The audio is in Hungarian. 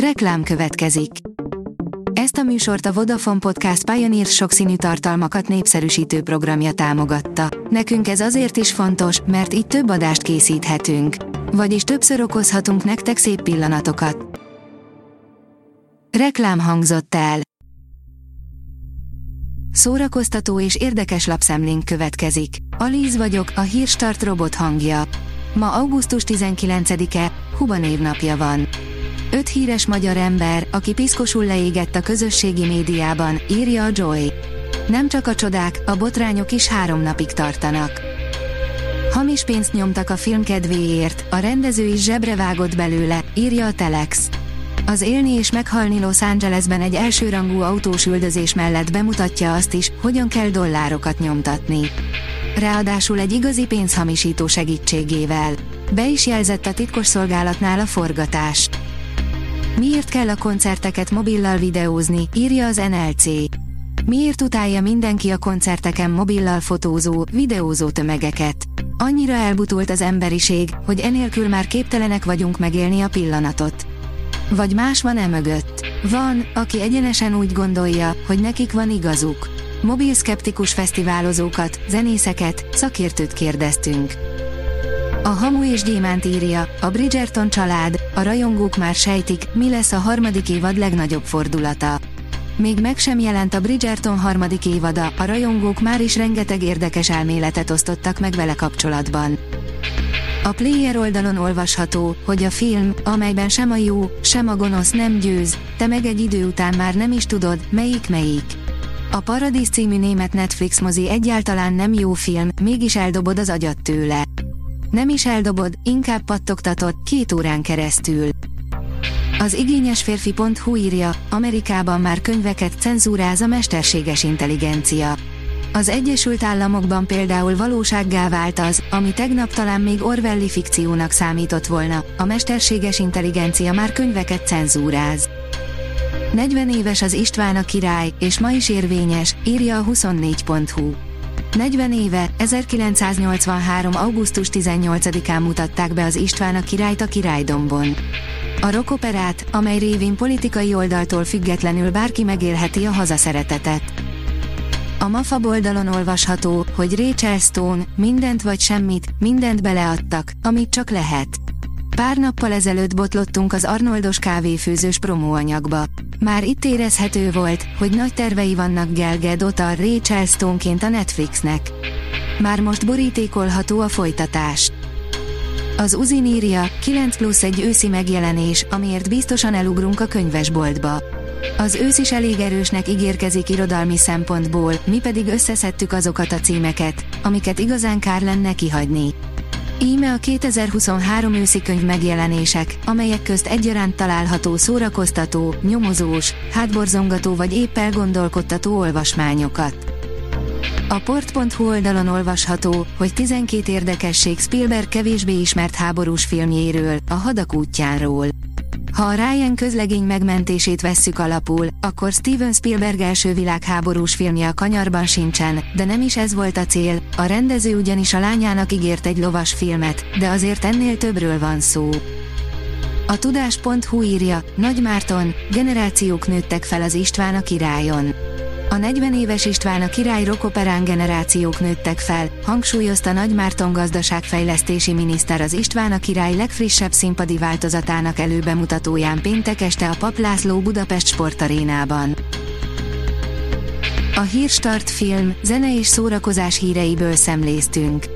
Reklám következik. Ezt a műsort a Vodafone Podcast Pioneer sokszínű tartalmakat népszerűsítő programja támogatta. Nekünk ez azért is fontos, mert így több adást készíthetünk. Vagyis többször okozhatunk nektek szép pillanatokat. Reklám hangzott el. Szórakoztató és érdekes lapszemlénk következik. Alíz vagyok, a hírstart robot hangja. Ma augusztus 19-e, Huba névnapja van. Öt híres magyar ember, aki piszkosul leégett a közösségi médiában, írja a Joy. Nem csak a csodák, a botrányok is három napig tartanak. Hamis pénzt nyomtak a film kedvéért, a rendező is zsebre vágott belőle, írja a Telex. Az élni és meghalni Los Angelesben egy elsőrangú autós üldözés mellett bemutatja azt is, hogyan kell dollárokat nyomtatni. Ráadásul egy igazi pénzhamisító segítségével. Be is jelzett a titkosszolgálatnál a forgatás. Miért kell a koncerteket mobillal videózni, írja az NLC. Miért utálja mindenki a koncerteken mobillal fotózó, videózó tömegeket? Annyira elbutult az emberiség, hogy enélkül már képtelenek vagyunk megélni a pillanatot. Vagy más van e mögött? Van, aki egyenesen úgy gondolja, hogy nekik van igazuk. Mobil szkeptikus fesztiválozókat, zenészeket, szakértőt kérdeztünk. A Hamu és Gyémánt írja, a Bridgerton család, a rajongók már sejtik, mi lesz a harmadik évad legnagyobb fordulata. Még meg sem jelent a Bridgerton harmadik évada, a rajongók már is rengeteg érdekes elméletet osztottak meg vele kapcsolatban. A player oldalon olvasható, hogy a film, amelyben sem a jó, sem a gonosz nem győz, te meg egy idő után már nem is tudod, melyik melyik. A Paradis című német Netflix mozi egyáltalán nem jó film, mégis eldobod az agyat tőle. Nem is eldobod, inkább pattogtatod, két órán keresztül. Az igényes férfi.hu írja, Amerikában már könyveket cenzúráz a mesterséges intelligencia. Az Egyesült Államokban például valósággá vált az, ami tegnap talán még Orwelli fikciónak számított volna, a mesterséges intelligencia már könyveket cenzúráz. 40 éves az István a király, és ma is érvényes, írja a 24.hu. 40 éve, 1983. augusztus 18-án mutatták be az István a királyt a királydombon. A rockoperát, amely révén politikai oldaltól függetlenül bárki megélheti a hazaszeretetet. A MAFA oldalon olvasható, hogy Rachel Stone, mindent vagy semmit, mindent beleadtak, amit csak lehet. Pár nappal ezelőtt botlottunk az Arnoldos kávéfőzős promóanyagba. Már itt érezhető volt, hogy nagy tervei vannak Gal Gadot a Rachel Stone-ként a Netflixnek. Már most borítékolható a folytatás. Az Uzin írja, 9 plusz egy őszi megjelenés, amiért biztosan elugrunk a könyvesboltba. Az ősz is elég erősnek ígérkezik irodalmi szempontból, mi pedig összeszedtük azokat a címeket, amiket igazán kár lenne kihagyni. Íme a 2023 őszi könyv megjelenések, amelyek közt egyaránt található szórakoztató, nyomozós, hátborzongató vagy épp elgondolkodtató olvasmányokat. A port.hu oldalon olvasható, hogy 12 érdekesség Spielberg kevésbé ismert háborús filmjéről, a hadak útjáról. Ha a Ryan közlegény megmentését vesszük alapul, akkor Steven Spielberg első világháborús filmje a kanyarban sincsen, de nem is ez volt a cél, a rendező ugyanis a lányának ígért egy lovas filmet, de azért ennél többről van szó. A tudás.hu írja, Nagy Márton, generációk nőttek fel az István a királyon. A 40 éves István a király rokoperán generációk nőttek fel, hangsúlyozta Nagy Márton gazdaságfejlesztési miniszter az István a király legfrissebb színpadi változatának előbemutatóján péntek este a Pap László Budapest sportarénában. A Hírstart film, zene és szórakozás híreiből szemléztünk.